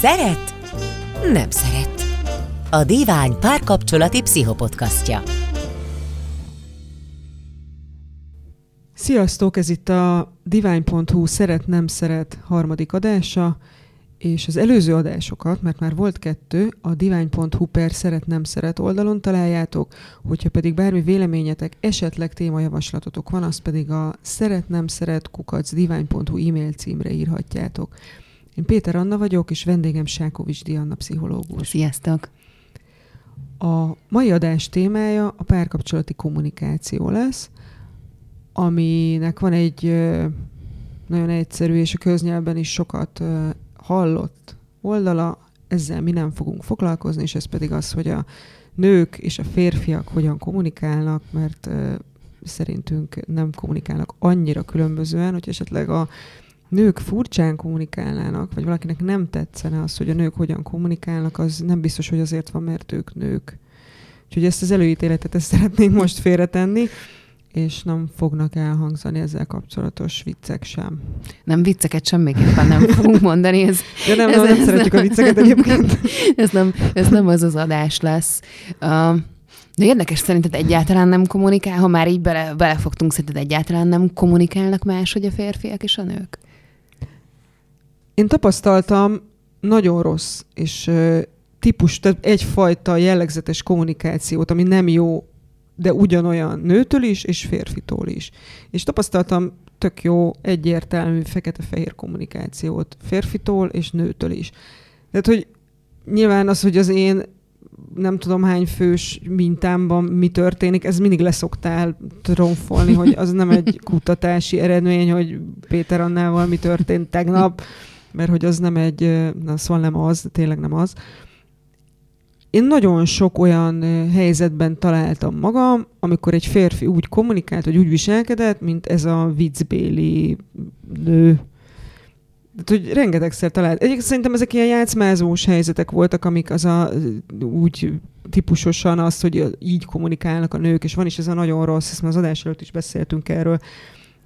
Szeret? Nem szeret. A Divány párkapcsolati pszichopodcastja. Sziasztok, ez itt a divány.hu szeret-nem szeret harmadik adása, és az előző adásokat, mert már volt kettő, a divány.hu per szeret-nem szeret oldalon találjátok, hogyha pedig bármi véleményetek, esetleg témajavaslatotok van, azt pedig a szeret-nem szeret kukac divány.hu e-mail címre írhatjátok. Én Péter Anna vagyok, és vendégem Sákovics Dianna pszichológus. Sziasztok! A mai adás témája a párkapcsolati kommunikáció lesz, aminek van egy nagyon egyszerű, és a köznyelben is sokat hallott oldala, ezzel mi nem fogunk foglalkozni, és ez pedig az, hogy a nők és a férfiak hogyan kommunikálnak, mert szerintünk nem kommunikálnak annyira különbözően, hogy esetleg a nők furcsán kommunikálnának, vagy valakinek nem tetszene az, hogy a nők hogyan kommunikálnak, az nem biztos, hogy azért van, mert ők nők. Úgyhogy ezt az előítéletet ezt szeretnénk most félretenni, és nem fognak elhangzani ezzel kapcsolatos viccek sem. Nem vicceket semmiképpen nem fogunk mondani. Ez, ja, nem, ez, nem, nem ez szeretjük nem, a vicceket egyébként. Ez nem, ez nem az az adás lesz. Uh, de érdekes, szerinted egyáltalán nem kommunikál, ha már így bele, belefogtunk, szerinted egyáltalán nem kommunikálnak máshogy a férfiak és a nők? Én tapasztaltam nagyon rossz és típus, tehát egyfajta jellegzetes kommunikációt, ami nem jó, de ugyanolyan nőtől is, és férfitól is. És tapasztaltam tök jó, egyértelmű, fekete-fehér kommunikációt férfitól és nőtől is. Tehát, hogy nyilván az, hogy az én nem tudom hány fős mintámban mi történik, ez mindig leszoktál tronfolni, hogy az nem egy kutatási eredmény, hogy Péter Annával mi történt tegnap, mert hogy az nem egy, na szóval nem az, tényleg nem az. Én nagyon sok olyan helyzetben találtam magam, amikor egy férfi úgy kommunikált, vagy úgy viselkedett, mint ez a viccbéli nő. Tehát, hogy rengetegszer talált. Egyébként szerintem ezek ilyen játszmázós helyzetek voltak, amik az a úgy típusosan azt, hogy így kommunikálnak a nők, és van is ez a nagyon rossz, ezt az adás előtt is beszéltünk erről,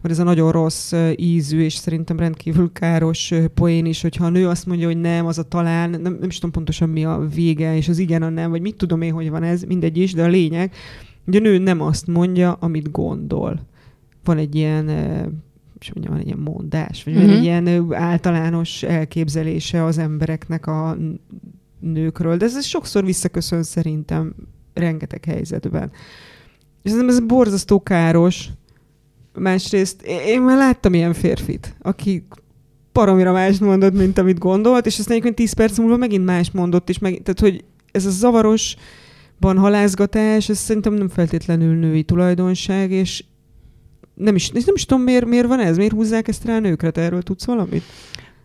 mert ez a nagyon rossz ízű, és szerintem rendkívül káros poén is, hogyha a nő azt mondja, hogy nem, az a talán, nem, nem is tudom pontosan mi a vége, és az igen, a nem, vagy mit tudom én, hogy van ez, mindegy is, de a lényeg, hogy a nő nem azt mondja, amit gondol. Van egy ilyen és mondjam, van egy ilyen mondás, vagy mm-hmm. van egy ilyen általános elképzelése az embereknek a nőkről, de ez, ez sokszor visszaköszön szerintem rengeteg helyzetben. És szerintem ez borzasztó káros, Másrészt én már láttam ilyen férfit, aki paromira más mondott, mint amit gondolt, és aztán egyébként 10 perc múlva megint más mondott, és meg, tehát, hogy ez a zavaros van halázgatás, ez szerintem nem feltétlenül női tulajdonság, és nem is, nem is tudom, miért, miért van ez, miért húzzák ezt rá a nőkre, te erről tudsz valamit?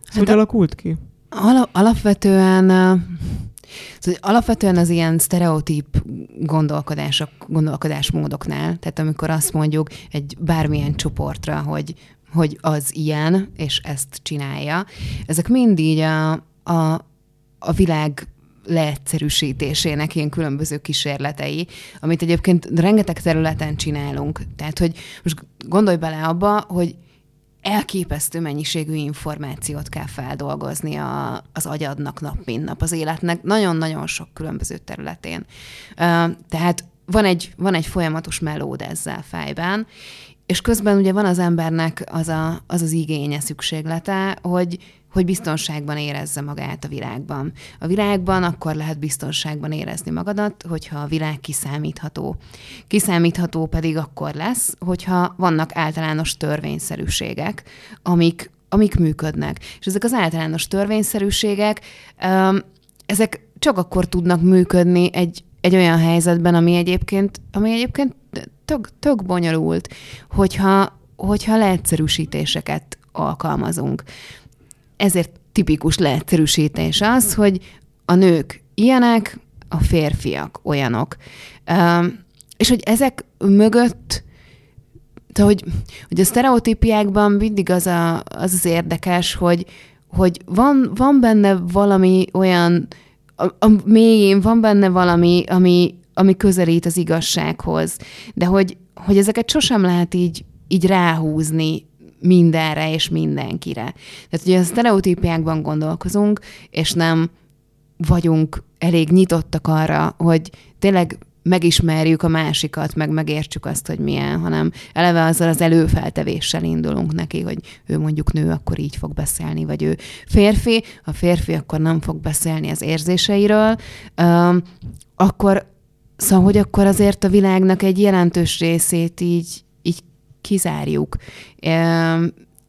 Ez hát hogy a, alakult ki? Alapvetően Szóval alapvetően az ilyen sztereotíp gondolkodások, gondolkodásmódoknál, tehát amikor azt mondjuk egy bármilyen csoportra, hogy, hogy az ilyen, és ezt csinálja, ezek mind így a, a, a világ leegyszerűsítésének ilyen különböző kísérletei, amit egyébként rengeteg területen csinálunk. Tehát, hogy most gondolj bele abba, hogy elképesztő mennyiségű információt kell feldolgozni a, az agyadnak nap, mint nap, az életnek nagyon-nagyon sok különböző területén. Tehát van egy, van egy folyamatos melód ezzel fejben, és közben ugye van az embernek az a, az, az igénye, szükséglete, hogy, hogy biztonságban érezze magát a világban. A világban akkor lehet biztonságban érezni magadat, hogyha a világ kiszámítható. Kiszámítható pedig akkor lesz, hogyha vannak általános törvényszerűségek, amik, amik működnek. És ezek az általános törvényszerűségek, ezek csak akkor tudnak működni egy, egy olyan helyzetben, ami egyébként, ami egyébként tök, tök bonyolult, hogyha, hogyha leegyszerűsítéseket alkalmazunk ezért tipikus leegyszerűsítés az, hogy a nők ilyenek, a férfiak olyanok. És hogy ezek mögött, tehát hogy, hogy a sztereotípiákban mindig az, a, az az érdekes, hogy, hogy van, van benne valami olyan, a, a mélyén van benne valami, ami, ami közelít az igazsághoz, de hogy, hogy ezeket sosem lehet így, így ráhúzni mindenre és mindenkire. Tehát ugye a sztereotípiákban gondolkozunk, és nem vagyunk elég nyitottak arra, hogy tényleg megismerjük a másikat, meg megértsük azt, hogy milyen, hanem eleve azzal az előfeltevéssel indulunk neki, hogy ő mondjuk nő, akkor így fog beszélni, vagy ő férfi, a férfi akkor nem fog beszélni az érzéseiről, akkor Szóval, hogy akkor azért a világnak egy jelentős részét így kizárjuk,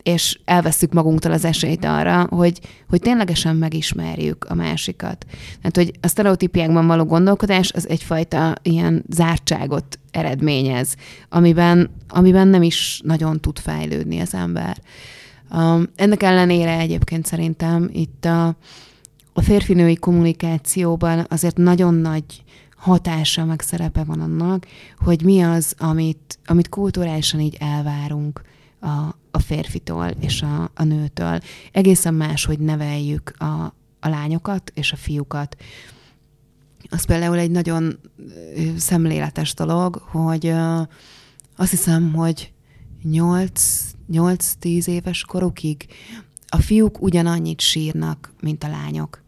és elveszük magunktól az esélyt arra, hogy, hogy ténylegesen megismerjük a másikat. Tehát, hogy a sztereotípiákban való gondolkodás az egyfajta ilyen zártságot eredményez, amiben, amiben nem is nagyon tud fejlődni az ember. Ennek ellenére egyébként szerintem itt a, a férfinői kommunikációban azért nagyon nagy hatása, meg szerepe van annak, hogy mi az, amit, amit kulturálisan így elvárunk a, a férfitól és a, a nőtől. Egészen más, hogy neveljük a, a lányokat és a fiúkat. Az például egy nagyon szemléletes dolog, hogy azt hiszem, hogy 8-10 éves korukig a fiúk ugyanannyit sírnak, mint a lányok.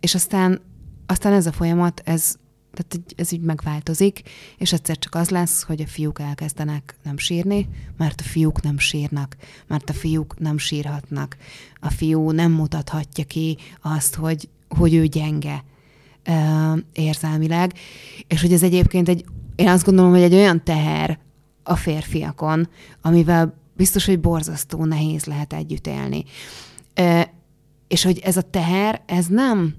És aztán, aztán ez a folyamat, ez tehát ez így megváltozik, és egyszer csak az lesz, hogy a fiúk elkezdenek nem sírni, mert a fiúk nem sírnak, mert a fiúk nem sírhatnak. A fiú nem mutathatja ki azt, hogy, hogy ő gyenge érzelmileg, és hogy ez egyébként egy, én azt gondolom, hogy egy olyan teher a férfiakon, amivel biztos, hogy borzasztó nehéz lehet együtt élni. És hogy ez a teher, ez nem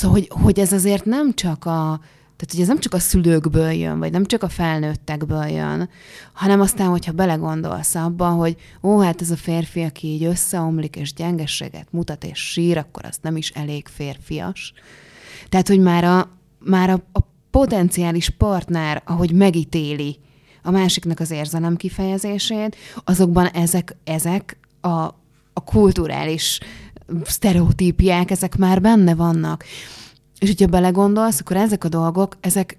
Szóval, hogy, hogy ez azért nem csak a, tehát, hogy ez nem csak a szülőkből jön, vagy nem csak a felnőttekből jön, hanem aztán, hogyha belegondolsz abba, hogy ó, hát ez a férfi, aki így összeomlik, és gyengességet mutat, és sír, akkor az nem is elég férfias. Tehát, hogy már a, már a, a potenciális partner, ahogy megítéli a másiknak az érzelem kifejezését, azokban ezek, ezek a, a kulturális sztereotípiák, ezek már benne vannak. És hogyha belegondolsz, akkor ezek a dolgok, ezek,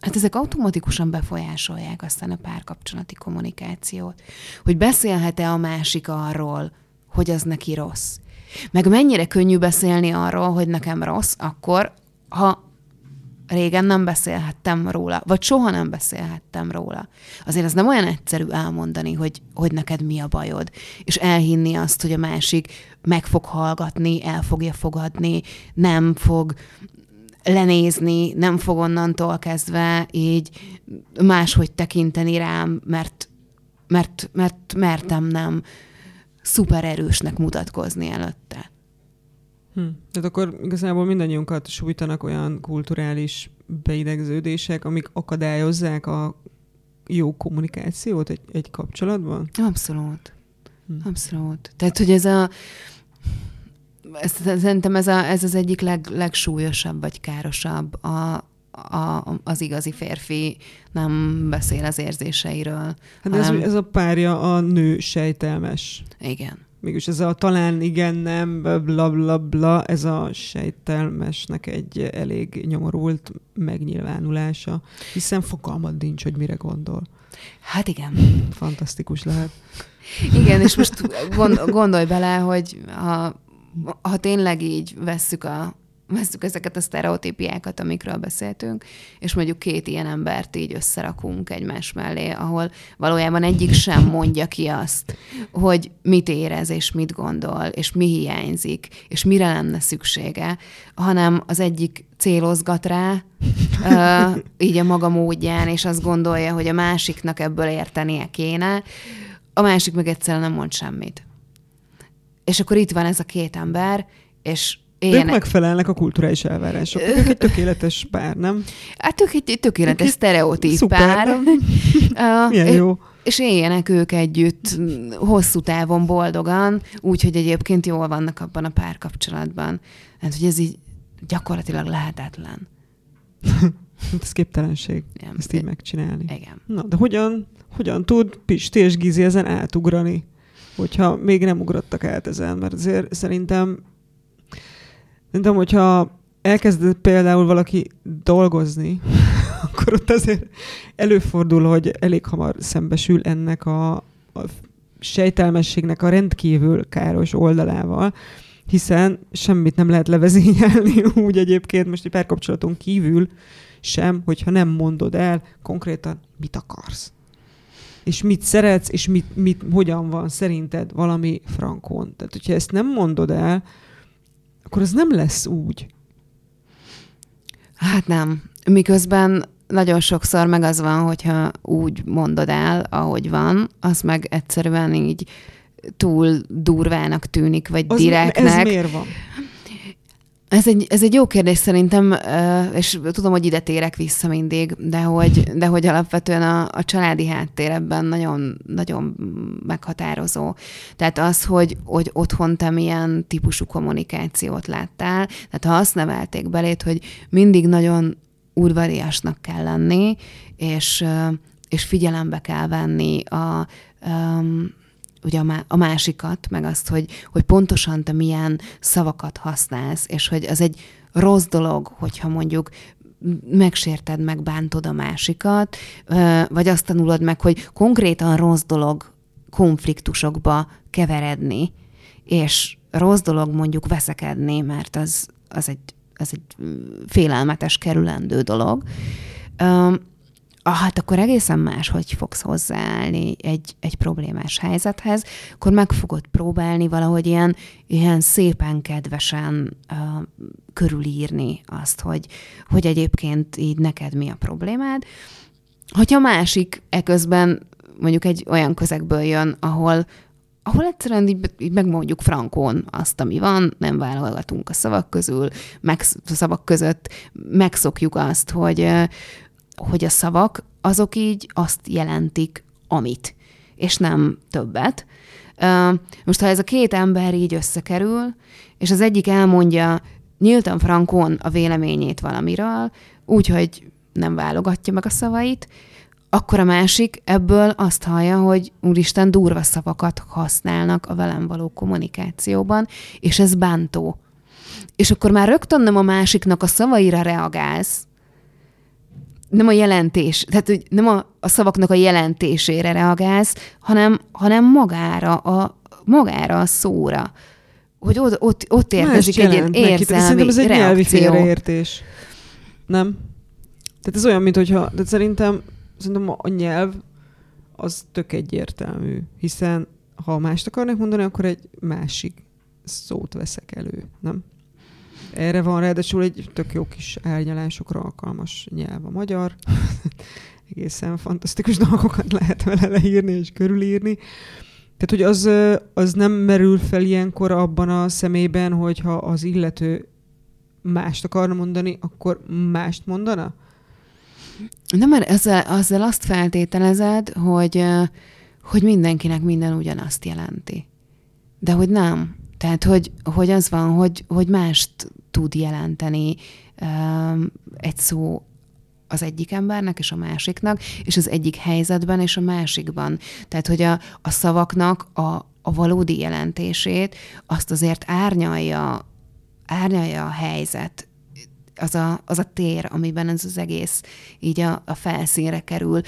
hát ezek automatikusan befolyásolják aztán a párkapcsolati kommunikációt. Hogy beszélhet-e a másik arról, hogy az neki rossz. Meg mennyire könnyű beszélni arról, hogy nekem rossz, akkor, ha régen nem beszélhettem róla, vagy soha nem beszélhettem róla. Azért ez nem olyan egyszerű elmondani, hogy, hogy neked mi a bajod, és elhinni azt, hogy a másik meg fog hallgatni, el fogja fogadni, nem fog lenézni, nem fog onnantól kezdve így máshogy tekinteni rám, mert, mert, mert mertem nem szuper erősnek mutatkozni előtte. Hm. Tehát akkor igazából mindannyiunkat sújtanak olyan kulturális beidegződések, amik akadályozzák a jó kommunikációt egy, egy kapcsolatban? Abszolút. Hm. Abszolút. Tehát, hogy ez a ez, szerintem ez, a, ez az egyik leg, legsúlyosabb vagy károsabb a, a, az igazi férfi nem beszél az érzéseiről. Hát hanem... ez, ez a párja a nő sejtelmes. Igen mégis ez a talán igen, nem, bla bla bla, ez a sejtelmesnek egy elég nyomorult megnyilvánulása, hiszen fogalmad nincs, hogy mire gondol. Hát igen. Fantasztikus lehet. Igen, és most gondolj bele, hogy ha, ha tényleg így vesszük a, veszük ezeket a sztereotípiákat, amikről beszéltünk, és mondjuk két ilyen embert így összerakunk egymás mellé, ahol valójában egyik sem mondja ki azt, hogy mit érez, és mit gondol, és mi hiányzik, és mire lenne szüksége, hanem az egyik célozgat rá, így a maga módján, és azt gondolja, hogy a másiknak ebből értenie kéne, a másik meg egyszerűen nem mond semmit. És akkor itt van ez a két ember, és Éljenek. Ők megfelelnek a kulturális elvárásoknak. Ők egy tökéletes pár, nem? Hát ők egy tökéletes ők sztereotíp szuper, pár. uh, Milyen jó. És éljenek ők együtt hosszú távon boldogan, úgyhogy egyébként jól vannak abban a párkapcsolatban. Hát, hogy ez így gyakorlatilag lehetetlen. ez képtelenség, Igen. ezt így megcsinálni. Igen. Na, de hogyan, hogyan tud Pisti és Gizi ezen átugrani? Hogyha még nem ugrottak át ezen, mert azért szerintem Szerintem, hogyha elkezdett például valaki dolgozni, akkor ott azért előfordul, hogy elég hamar szembesül ennek a, a sejtelmességnek a rendkívül káros oldalával, hiszen semmit nem lehet levezényelni úgy egyébként most egy párkapcsolaton kívül sem, hogyha nem mondod el konkrétan, mit akarsz. És mit szeretsz, és mit, mit, hogyan van szerinted valami frankon. Tehát, hogyha ezt nem mondod el, akkor az nem lesz úgy. Hát nem. Miközben nagyon sokszor meg az van, hogyha úgy mondod el, ahogy van, az meg egyszerűen így túl durvának tűnik, vagy az, direktnek. Ez miért van? Ez egy, ez egy jó kérdés szerintem, és tudom, hogy ide térek vissza mindig, de hogy, de hogy alapvetően a, a családi háttér ebben nagyon, nagyon meghatározó. Tehát az, hogy, hogy otthon te milyen típusú kommunikációt láttál, tehát ha azt nevelték belét, hogy mindig nagyon udvariasnak kell lenni, és, és figyelembe kell venni a, ugye a másikat, meg azt, hogy, hogy pontosan te milyen szavakat használsz, és hogy az egy rossz dolog, hogyha mondjuk megsérted, megbántod a másikat, vagy azt tanulod meg, hogy konkrétan rossz dolog konfliktusokba keveredni, és rossz dolog mondjuk veszekedni, mert az, az, egy, az egy félelmetes, kerülendő dolog ah, hát akkor egészen más, hogy fogsz hozzáállni egy, egy problémás helyzethez, akkor meg fogod próbálni valahogy ilyen, ilyen szépen, kedvesen uh, körülírni azt, hogy, hogy egyébként így neked mi a problémád. Hogyha másik eközben mondjuk egy olyan közegből jön, ahol, ahol egyszerűen így, így megmondjuk frankón azt, ami van, nem vállalgatunk a szavak közül, meg, a szavak között, megszokjuk azt, hogy, hogy a szavak azok így azt jelentik, amit, és nem többet. Most, ha ez a két ember így összekerül, és az egyik elmondja nyíltan frankon a véleményét valamiről, úgyhogy nem válogatja meg a szavait, akkor a másik ebből azt hallja, hogy úristen durva szavakat használnak a velem való kommunikációban, és ez bántó. És akkor már rögtön nem a másiknak a szavaira reagálsz, nem a jelentés, tehát hogy nem a, a szavaknak a jelentésére reagálsz, hanem, hanem magára, a, magára a szóra. Hogy ott, ott, ott érkezik egy ilyen érzelmi Szerintem ez egy reakció. nyelvi félreértés. Nem? Tehát ez olyan, mint hogyha, de szerintem, szerintem a nyelv az tök egyértelmű, hiszen ha mást akarnak mondani, akkor egy másik szót veszek elő, nem? Erre van ráadásul egy tök jó kis elnyalásokra alkalmas nyelv a magyar. Egészen fantasztikus dolgokat lehet vele leírni és körülírni. Tehát, hogy az, az nem merül fel ilyenkor abban a szemében, hogyha az illető mást akarna mondani, akkor mást mondana? Nem, mert ezzel, ezzel azt feltételezed, hogy, hogy mindenkinek minden ugyanazt jelenti. De hogy nem. Tehát, hogy, hogy az van, hogy, hogy mást tud jelenteni um, egy szó az egyik embernek és a másiknak, és az egyik helyzetben és a másikban. Tehát, hogy a, a szavaknak a, a valódi jelentését azt azért árnyalja, árnyalja a helyzet, az a, az a tér, amiben ez az egész így a, a felszínre kerül,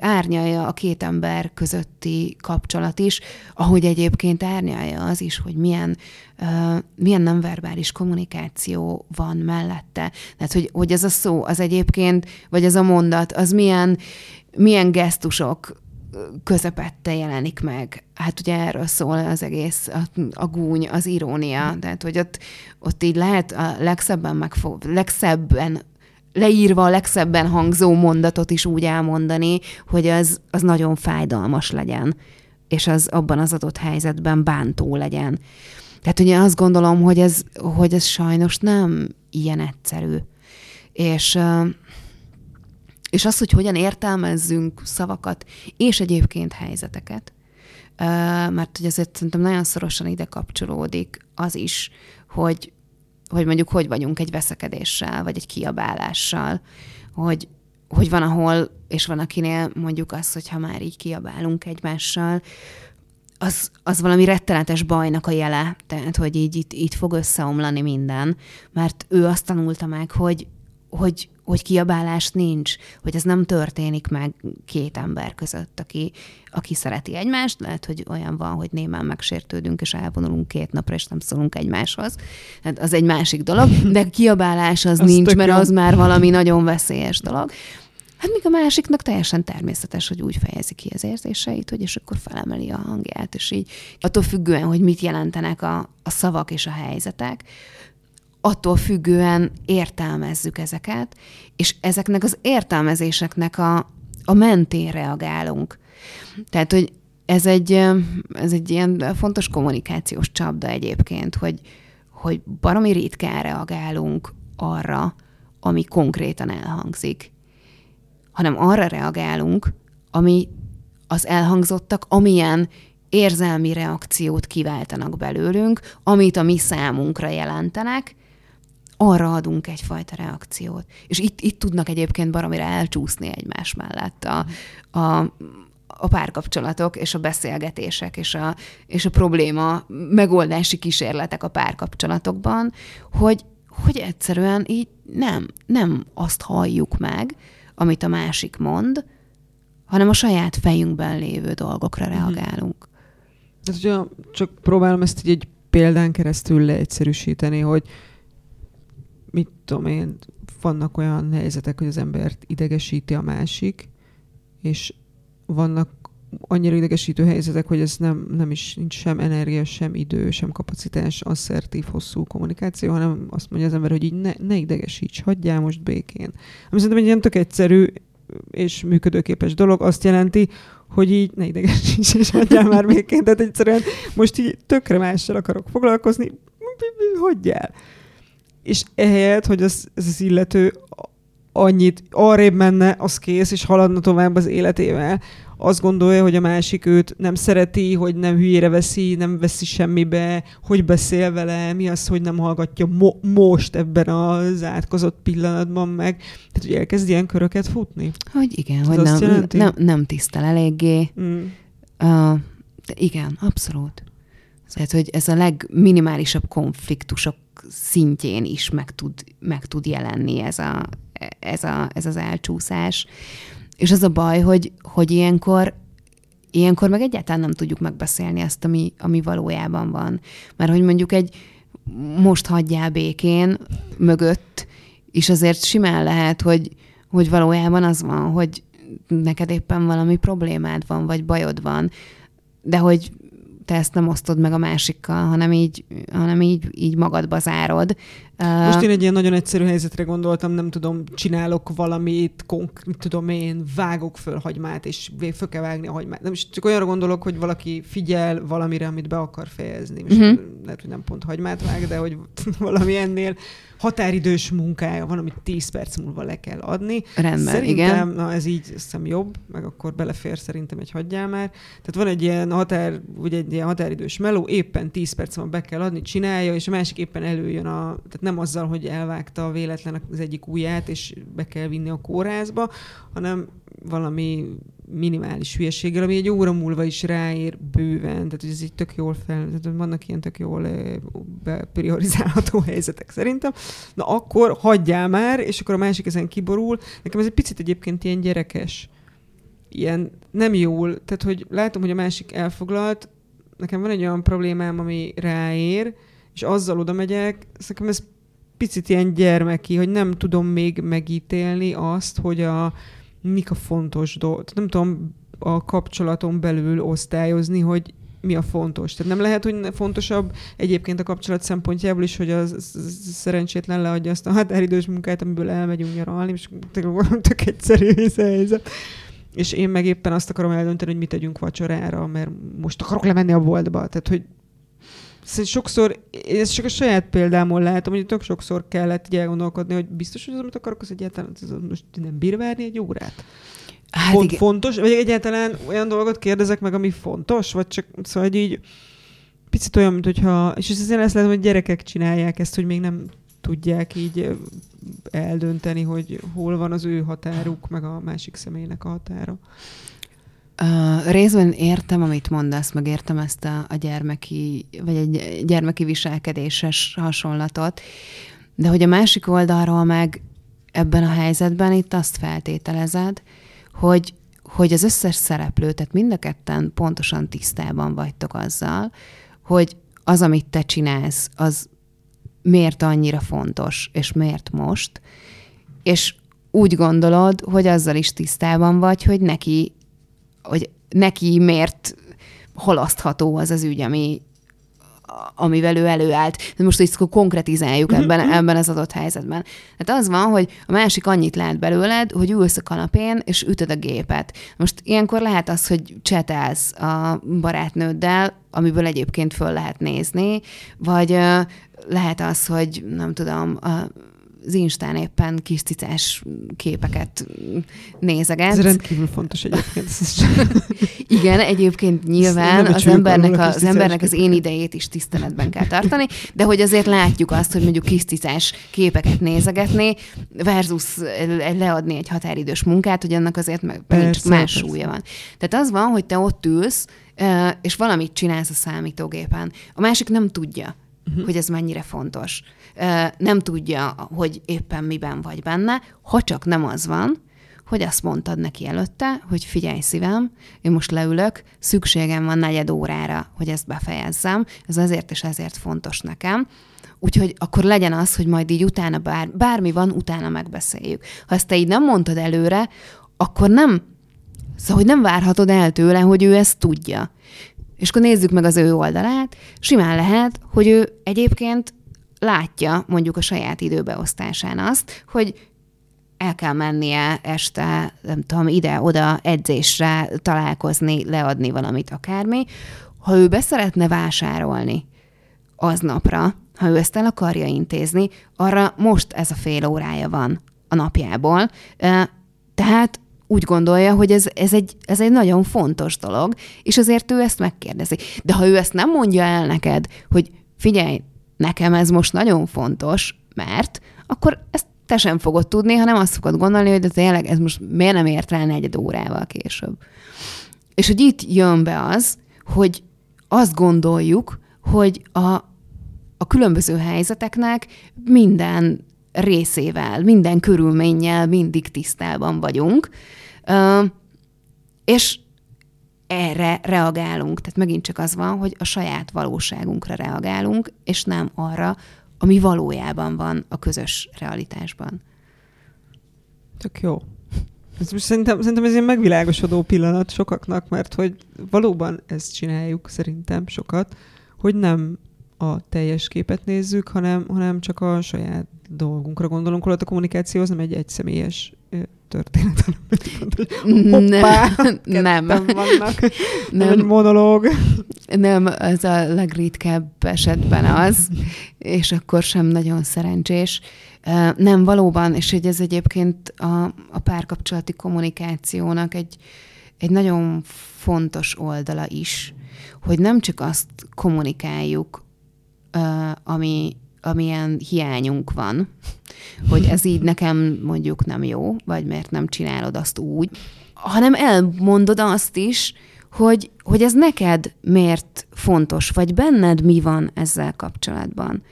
árnyalja a két ember közötti kapcsolat is, ahogy egyébként árnyalja az is, hogy milyen, uh, milyen nem verbális kommunikáció van mellette. Tehát, hogy, hogy ez a szó, az egyébként, vagy ez a mondat, az milyen, milyen gesztusok közepette jelenik meg. Hát ugye erről szól az egész, a, a gúny, az irónia, tehát hogy ott, ott így lehet a legszebben, megfog, legszebben leírva a legszebben hangzó mondatot is úgy elmondani, hogy az, az nagyon fájdalmas legyen, és az abban az adott helyzetben bántó legyen. Tehát ugye azt gondolom, hogy ez, hogy ez sajnos nem ilyen egyszerű. És és az, hogy hogyan értelmezzünk szavakat, és egyébként helyzeteket, mert hogy azért szerintem nagyon szorosan ide kapcsolódik az is, hogy, hogy mondjuk hogy vagyunk egy veszekedéssel, vagy egy kiabálással, hogy, hogy van ahol, és van akinél mondjuk az, hogyha már így kiabálunk egymással, az, az valami rettenetes bajnak a jele, tehát hogy így itt, itt fog összeomlani minden, mert ő azt tanulta meg, hogy, hogy, hogy kiabálás nincs, hogy ez nem történik meg két ember között, aki, aki szereti egymást. Lehet, hogy olyan van, hogy némán megsértődünk, és elvonulunk két napra, és nem szólunk egymáshoz. Hát az egy másik dolog, de kiabálás az, az nincs, mert jó. az már valami nagyon veszélyes dolog. Hát míg a másiknak teljesen természetes, hogy úgy fejezi ki az érzéseit, hogy és akkor felemeli a hangját, és így attól függően, hogy mit jelentenek a, a szavak és a helyzetek, attól függően értelmezzük ezeket, és ezeknek az értelmezéseknek a, a mentén reagálunk. Tehát, hogy ez egy, ez egy ilyen fontos kommunikációs csapda egyébként, hogy, hogy baromi ritkán reagálunk arra, ami konkrétan elhangzik, hanem arra reagálunk, ami az elhangzottak, amilyen érzelmi reakciót kiváltanak belőlünk, amit a mi számunkra jelentenek, arra adunk egyfajta reakciót. És itt, itt tudnak egyébként baromira elcsúszni egymás mellett a, a, a párkapcsolatok és a beszélgetések és a, és a probléma megoldási kísérletek a párkapcsolatokban, hogy, hogy egyszerűen így nem, nem azt halljuk meg, amit a másik mond, hanem a saját fejünkben lévő dolgokra mhm. reagálunk. Ez ugye csak próbálom ezt így egy példán keresztül leegyszerűsíteni, hogy mit tudom én, vannak olyan helyzetek, hogy az embert idegesíti a másik, és vannak annyira idegesítő helyzetek, hogy ez nem, nem is nincs sem energia, sem idő, sem kapacitás, asszertív, hosszú kommunikáció, hanem azt mondja az ember, hogy így ne, ne idegesíts, hagyjál most békén. Ami szerintem egy ilyen tök egyszerű és működőképes dolog, azt jelenti, hogy így ne idegesíts, és hagyjál már békén. Tehát egyszerűen most így tökre mással akarok foglalkozni, hagyjál és ehelyett, hogy az, ez az illető annyit arrébb menne, az kész, és haladna tovább az életével. Azt gondolja, hogy a másik őt nem szereti, hogy nem hülyére veszi, nem veszi semmibe, hogy beszél vele, mi az, hogy nem hallgatja mo- most ebben az átkozott pillanatban meg. Tehát, hogy elkezd ilyen köröket futni. Hogy igen, Ez hogy nem, nem, nem tisztel eléggé. Mm. Uh, igen, abszolút. Tehát, hogy ez a legminimálisabb konfliktusok szintjén is meg tud, meg tud jelenni ez, a, ez, a, ez az elcsúszás. És az a baj, hogy, hogy ilyenkor ilyenkor meg egyáltalán nem tudjuk megbeszélni ezt, ami, ami valójában van. Mert hogy mondjuk egy most hagyjál békén mögött, és azért simán lehet, hogy, hogy valójában az van, hogy neked éppen valami problémád van, vagy bajod van, de hogy te ezt nem osztod meg a másikkal, hanem így, hanem így, így magadba zárod. Most én egy ilyen nagyon egyszerű helyzetre gondoltam, nem tudom, csinálok valamit, konk, tudom én, vágok föl hagymát, és föl kell vágni a hagymát. Nem, csak olyanra gondolok, hogy valaki figyel valamire, amit be akar fejezni. Most uh-huh. lehet, hogy nem pont hagymát vág, de hogy valami ennél határidős munkája van, amit 10 perc múlva le kell adni. Rendben, szerintem, igen. na ez így hiszem jobb, meg akkor belefér szerintem egy hagyjál már. Tehát van egy ilyen határ, vagy egy ilyen határidős meló, éppen 10 perc múlva be kell adni, csinálja, és a másik éppen előjön a, tehát nem azzal, hogy elvágta véletlen az egyik ujját, és be kell vinni a kórházba, hanem valami minimális hülyeséggel, ami egy óra múlva is ráér bőven, tehát ez így tök jól fel, tehát vannak ilyen tök jól priorizálható helyzetek szerintem. Na akkor hagyjál már, és akkor a másik ezen kiborul. Nekem ez egy picit egyébként ilyen gyerekes. Ilyen nem jól, tehát hogy látom, hogy a másik elfoglalt, nekem van egy olyan problémám, ami ráér, és azzal oda megyek, nekem ez picit ilyen gyermeki, hogy nem tudom még megítélni azt, hogy a, mik a fontos dolgok. Nem tudom a kapcsolaton belül osztályozni, hogy mi a fontos. Tehát nem lehet, hogy fontosabb egyébként a kapcsolat szempontjából is, hogy az szerencsétlen leadja azt a határidős munkát, amiből elmegyünk nyaralni, és tök egyszerű helyzet. És én meg éppen azt akarom eldönteni, hogy mit tegyünk vacsorára, mert most akarok lemenni a boltba. Tehát, hogy Szóval sokszor, ez csak a saját példámon látom, hogy tök sokszor kellett így elgondolkodni, hogy biztos, hogy az, amit akarok, az egyáltalán az most nem bír várni egy órát. Hát Font, fontos, vagy egyáltalán olyan dolgot kérdezek meg, ami fontos, vagy csak szóval hogy így picit olyan, mint hogyha, és azért ezt látom, hogy gyerekek csinálják ezt, hogy még nem tudják így eldönteni, hogy hol van az ő határuk, meg a másik személynek a határa. Uh, részben értem, amit mondasz, meg értem ezt a, a gyermeki, vagy egy gyermeki viselkedéses hasonlatot, de hogy a másik oldalról meg ebben a helyzetben itt azt feltételezed, hogy, hogy az összes szereplő, tehát mind a ketten pontosan tisztában vagytok azzal, hogy az, amit te csinálsz, az miért annyira fontos, és miért most, és úgy gondolod, hogy azzal is tisztában vagy, hogy neki, hogy neki miért halasztható az az ügy, ami, amivel ő előállt. De most így konkretizáljuk ebben, mhm. ebben az adott helyzetben. Tehát az van, hogy a másik annyit lát belőled, hogy ülsz a kanapén, és ütöd a gépet. Most ilyenkor lehet az, hogy csetelsz a barátnőddel, amiből egyébként föl lehet nézni, vagy lehet az, hogy nem tudom, az Instán éppen kis cicás képeket nézeget. Ez rendkívül fontos egyébként. Igen, egyébként nyilván az embernek, a, az embernek az én idejét is tiszteletben kell tartani, de hogy azért látjuk azt, hogy mondjuk kis cicás képeket nézegetni, versus leadni egy határidős munkát, hogy annak azért meg, persze, más persze. súlya van. Tehát az van, hogy te ott ülsz, és valamit csinálsz a számítógépen. A másik nem tudja uh-huh. hogy ez mennyire fontos. Nem tudja, hogy éppen miben vagy benne, ha csak nem az van, hogy azt mondtad neki előtte, hogy figyelj szívem, én most leülök, szükségem van negyed órára, hogy ezt befejezzem, ez azért és ezért fontos nekem, Úgyhogy akkor legyen az, hogy majd így utána bár, bármi van, utána megbeszéljük. Ha ezt te így nem mondtad előre, akkor nem, szóval hogy nem várhatod el tőle, hogy ő ezt tudja. És akkor nézzük meg az ő oldalát. Simán lehet, hogy ő egyébként látja mondjuk a saját időbeosztásán azt, hogy el kell mennie este, nem tudom, ide-oda edzésre, találkozni, leadni valamit, akármi. Ha ő beszeretne vásárolni aznapra, ha ő ezt el akarja intézni, arra most ez a fél órája van a napjából. Tehát úgy gondolja, hogy ez, ez, egy, ez egy nagyon fontos dolog, és azért ő ezt megkérdezi. De ha ő ezt nem mondja el neked, hogy figyelj, nekem ez most nagyon fontos, mert akkor ezt te sem fogod tudni, hanem azt fogod gondolni, hogy de tényleg ez most miért nem ért rá negyed órával később. És hogy itt jön be az, hogy azt gondoljuk, hogy a, a különböző helyzeteknek minden részével, minden körülménnyel mindig tisztában vagyunk, és erre reagálunk. Tehát megint csak az van, hogy a saját valóságunkra reagálunk, és nem arra, ami valójában van a közös realitásban. Tök jó. Ez most szerintem, szerintem ez egy megvilágosodó pillanat sokaknak, mert hogy valóban ezt csináljuk szerintem sokat, hogy nem a teljes képet nézzük, hanem, hanem csak a saját dolgunkra gondolunk, holott a kommunikáció az nem egy egyszemélyes történet, hoppá, nem. vannak, nem. egy monológ. Nem, ez a legritkább esetben az, és akkor sem nagyon szerencsés. Nem, valóban, és hogy ez egyébként a, a párkapcsolati kommunikációnak egy, egy nagyon fontos oldala is, hogy nem csak azt kommunikáljuk, ami, amilyen hiányunk van, hogy ez így nekem mondjuk nem jó, vagy mert nem csinálod azt úgy, hanem elmondod azt is, hogy, hogy ez neked miért fontos, vagy benned mi van ezzel kapcsolatban.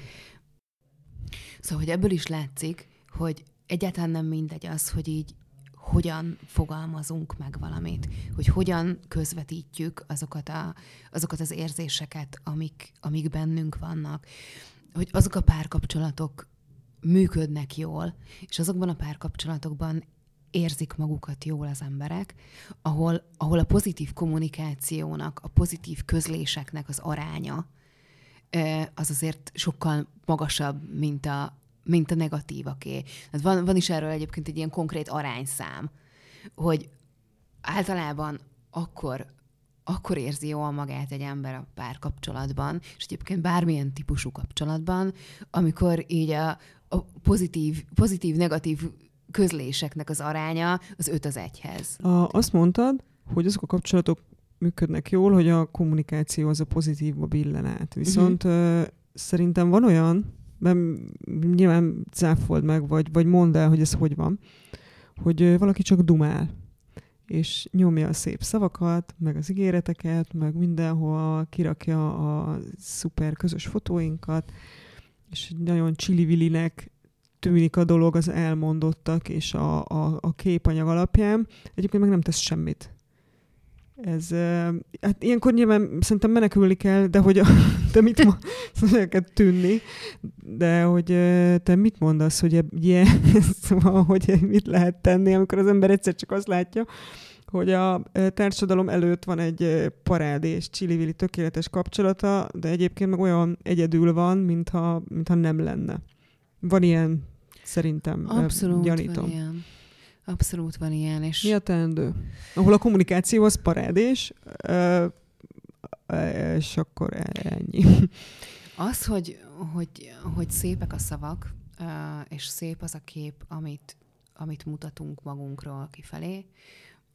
Szóval, hogy ebből is látszik, hogy egyáltalán nem mindegy az, hogy így hogyan fogalmazunk meg valamit, hogy hogyan közvetítjük azokat, a, azokat az érzéseket, amik, amik bennünk vannak hogy azok a párkapcsolatok működnek jól, és azokban a párkapcsolatokban érzik magukat jól az emberek, ahol, ahol a pozitív kommunikációnak, a pozitív közléseknek az aránya az azért sokkal magasabb, mint a, mint a negatívaké. Hát van, van is erről egyébként egy ilyen konkrét arányszám, hogy általában akkor akkor érzi jól magát egy ember a párkapcsolatban, és egyébként bármilyen típusú kapcsolatban, amikor így a, a pozitív, pozitív, negatív közléseknek az aránya az 5 az egyhez. A, azt mondtad, hogy azok a kapcsolatok működnek jól, hogy a kommunikáció az a pozitívba billen át. Viszont uh-huh. uh, szerintem van olyan, mert nyilván cáfold meg, vagy, vagy mondd el, hogy ez hogy van, hogy valaki csak dumál és nyomja a szép szavakat, meg az ígéreteket, meg mindenhol kirakja a szuper közös fotóinkat, és nagyon csili-vilinek tűnik a dolog az elmondottak és a, a, a képanyag alapján. Egyébként meg nem tesz semmit. Ez, hát ilyenkor nyilván szerintem menekülni kell, de hogy a, te mit mondasz, kell tűnni, de hogy te mit mondasz, hogy ilyen, szóval, hogy mit lehet tenni, amikor az ember egyszer csak azt látja, hogy a társadalom előtt van egy parádés, csili tökéletes kapcsolata, de egyébként meg olyan egyedül van, mintha, mintha nem lenne. Van ilyen, szerintem, Abszolút gyanítom. van ilyen. Abszolút van ilyen. És... Mi a teendő? Ahol a kommunikáció az parádés, és akkor e-, ennyi. Az, hogy, hogy, hogy szépek a szavak, és szép az a kép, amit, amit mutatunk magunkról kifelé,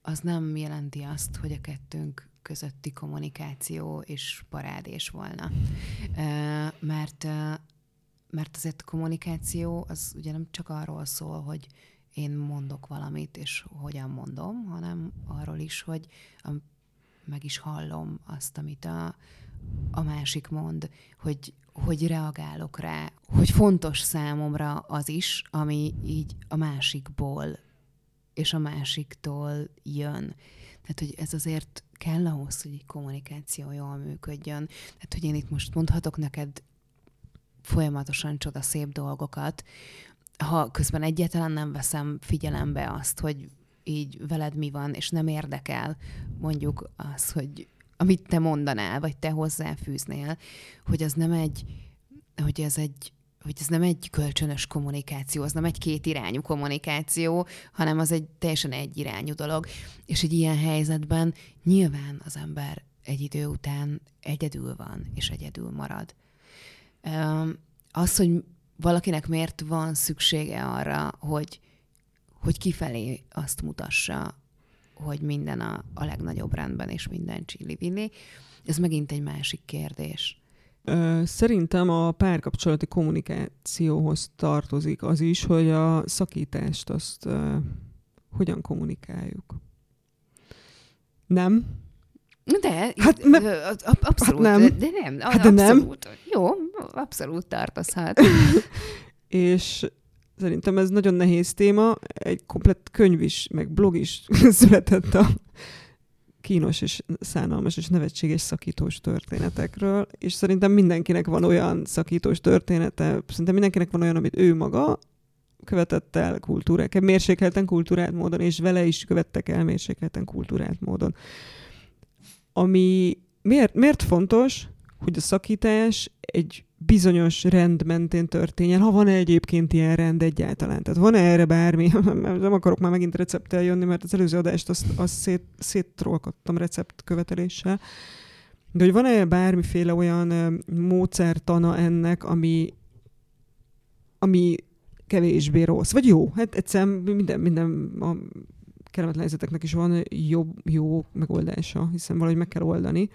az nem jelenti azt, hogy a kettőnk közötti kommunikáció és parádés volna. Mert, mert azért a kommunikáció az ugye nem csak arról szól, hogy én mondok valamit, és hogyan mondom, hanem arról is, hogy meg is hallom azt, amit a, a másik mond, hogy, hogy reagálok rá, hogy fontos számomra az is, ami így a másikból és a másiktól jön. Tehát, hogy ez azért kell ahhoz, hogy egy kommunikáció jól működjön. Tehát, hogy én itt most mondhatok neked folyamatosan csoda szép dolgokat, ha közben egyáltalán nem veszem figyelembe azt, hogy így veled mi van, és nem érdekel mondjuk az, hogy amit te mondanál, vagy te hozzáfűznél, hogy az nem egy, hogy ez egy hogy ez nem egy kölcsönös kommunikáció, az nem egy kétirányú kommunikáció, hanem az egy teljesen egyirányú dolog. És egy ilyen helyzetben nyilván az ember egy idő után egyedül van, és egyedül marad. Az, hogy valakinek miért van szüksége arra, hogy, hogy kifelé azt mutassa, hogy minden a, a legnagyobb rendben, és minden csili ez megint egy másik kérdés. Szerintem a párkapcsolati kommunikációhoz tartozik az is, hogy a szakítást azt uh, hogyan kommunikáljuk. Nem? De, hát, me, abszolút, hát nem. de nem, hát de abszolút. Nem. Jó, abszolút tartozhat. és szerintem ez nagyon nehéz téma. Egy komplett könyv is, meg blog is született a kínos és szánalmas és nevetséges szakítós történetekről, és szerintem mindenkinek van olyan szakítós története, szerintem mindenkinek van olyan, amit ő maga követett el kultúrák, mérsékelten kultúrált módon, és vele is követtek el mérsékelten kultúrált módon. Ami miért, miért fontos, hogy a szakítás egy bizonyos rend mentén történjen, ha van egyébként ilyen rend egyáltalán. Tehát van-e erre bármi, nem akarok már megint recepttel jönni, mert az előző adást azt, azt szét, széttrolkodtam receptköveteléssel, de hogy van-e bármiféle olyan módszertana ennek, ami, ami kevésbé rossz, vagy jó. Hát egyszerűen minden, minden a kellemetlen helyzeteknek is van jobb, jó megoldása, hiszen valahogy meg kell oldani.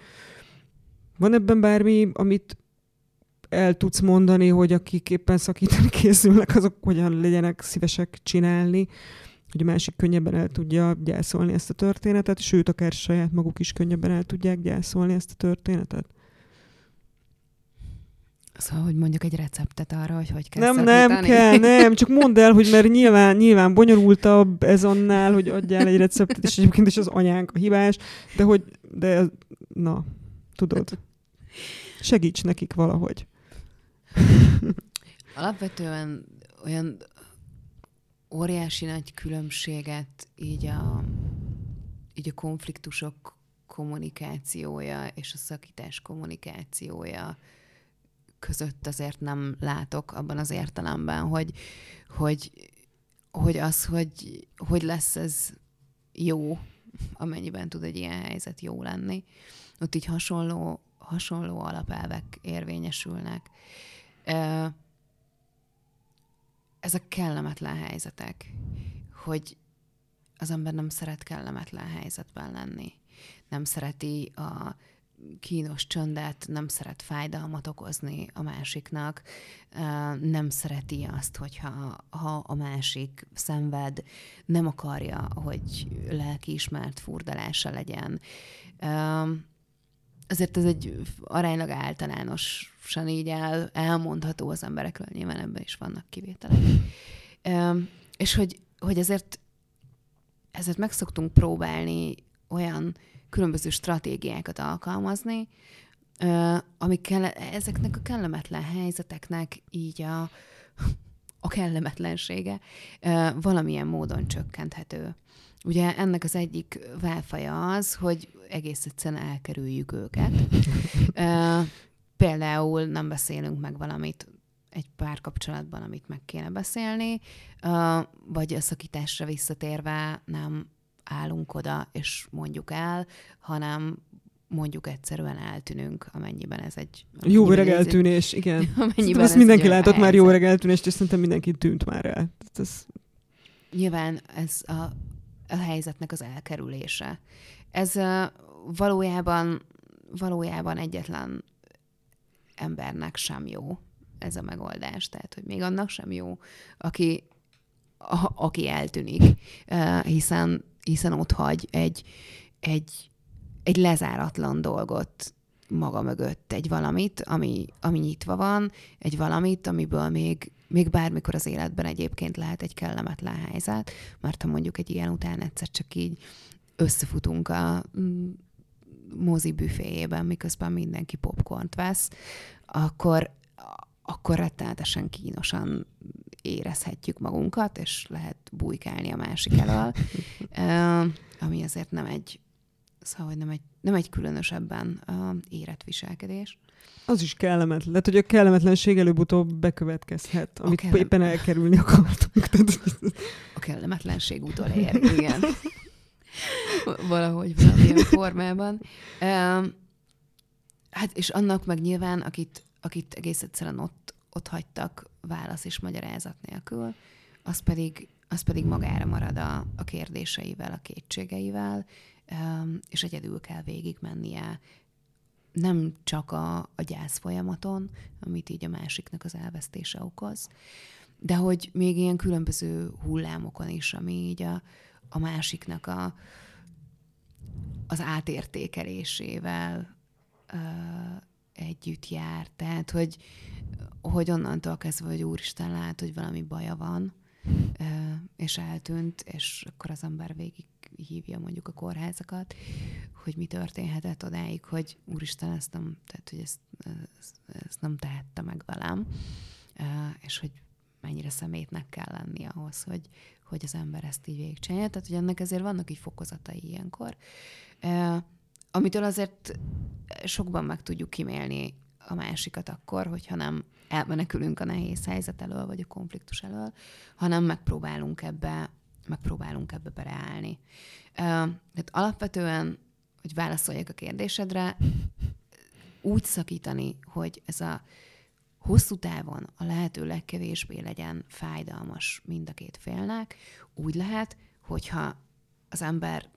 Van ebben bármi, amit el tudsz mondani, hogy akik éppen szakítani készülnek, azok hogyan legyenek szívesek csinálni, hogy a másik könnyebben el tudja gyászolni ezt a történetet, sőt, akár saját maguk is könnyebben el tudják gyászolni ezt a történetet. Szóval, hogy mondjuk egy receptet arra, hogy hogy kell Nem, szakítani. nem kell, nem, csak mondd el, hogy mert nyilván, nyilván bonyolultabb ez annál, hogy adjál egy receptet, és egyébként is az anyánk a hibás, de hogy, de na, tudod, segíts nekik valahogy. Alapvetően olyan óriási nagy különbséget így a, így a konfliktusok kommunikációja és a szakítás kommunikációja között azért nem látok abban az értelemben, hogy, hogy, hogy az, hogy, hogy lesz ez jó, amennyiben tud egy ilyen helyzet jó lenni. Ott így hasonló, hasonló alapelvek érvényesülnek ezek kellemetlen helyzetek, hogy az ember nem szeret kellemetlen helyzetben lenni. Nem szereti a kínos csöndet, nem szeret fájdalmat okozni a másiknak, nem szereti azt, hogyha ha a másik szenved, nem akarja, hogy lelkiismert furdalása legyen. azért ez egy aránylag általánosan így el, elmondható az emberekről, nyilván ebben is vannak kivételek. És hogy, hogy ezért, ezért meg szoktunk próbálni olyan különböző stratégiákat alkalmazni, amikkel ezeknek a kellemetlen helyzeteknek így a, a kellemetlensége valamilyen módon csökkenthető. Ugye ennek az egyik válfaja az, hogy egész egyszerűen elkerüljük őket. Például nem beszélünk meg valamit egy párkapcsolatban, amit meg kéne beszélni, vagy a szakításra visszatérve nem állunk oda és mondjuk el, hanem mondjuk egyszerűen eltűnünk, amennyiben ez egy... Jó öreg eltűnés, igen. Amennyiben ezt mindenki látott már jó öreg eltűnést, és szerintem mindenki tűnt már el. Ez... Nyilván ez a, a helyzetnek az elkerülése. Ez uh, valójában, valójában egyetlen embernek sem jó ez a megoldás. Tehát, hogy még annak sem jó, aki, a, aki eltűnik, uh, hiszen, hiszen ott hagy egy, egy, egy lezáratlan dolgot maga mögött, egy valamit, ami, ami nyitva van, egy valamit, amiből még, még bármikor az életben egyébként lehet egy kellemetlen helyzet, mert ha mondjuk egy ilyen után egyszer csak így összefutunk a mm, mozi büféjében, miközben mindenki popcornt vesz, akkor, akkor rettenetesen kínosan érezhetjük magunkat, és lehet bujkálni a másik elől, ami azért nem egy, szóval hogy nem egy, nem egy különösebben érett viselkedés. Az is kellemetlen. Lehet, hogy a kellemetlenség előbb-utóbb bekövetkezhet, amit kellem... éppen elkerülni akartunk. a kellemetlenség utolér, igen. Valahogy valamilyen formában. Hát és annak meg nyilván, akit, akit egész egyszerűen ott, ott hagytak válasz és magyarázat nélkül, az pedig, az pedig magára marad a, a kérdéseivel, a kétségeivel, és egyedül kell végigmennie. Nem csak a, a gyász folyamaton, amit így a másiknak az elvesztése okoz, de hogy még ilyen különböző hullámokon is, ami így a, a másiknak a, az átértékelésével együtt jár. Tehát, hogy, hogy onnantól kezdve, hogy úristen lát, hogy valami baja van, és eltűnt, és akkor az ember végig hívja mondjuk a kórházakat, hogy mi történhetett odáig, hogy úristen, ezt nem, tehát, hogy ezt, ezt, nem tehette meg velem, és hogy mennyire szemétnek kell lenni ahhoz, hogy, hogy az ember ezt így végigcsinálja. Tehát, hogy ennek ezért vannak így fokozatai ilyenkor, amitől azért sokban meg tudjuk kimélni a másikat akkor, hogyha nem elmenekülünk a nehéz helyzet elől, vagy a konfliktus elől, hanem megpróbálunk ebbe, megpróbálunk ebbe bereállni. Tehát alapvetően, hogy válaszoljak a kérdésedre, úgy szakítani, hogy ez a hosszú távon a lehető legkevésbé legyen fájdalmas mind a két félnek, úgy lehet, hogyha az ember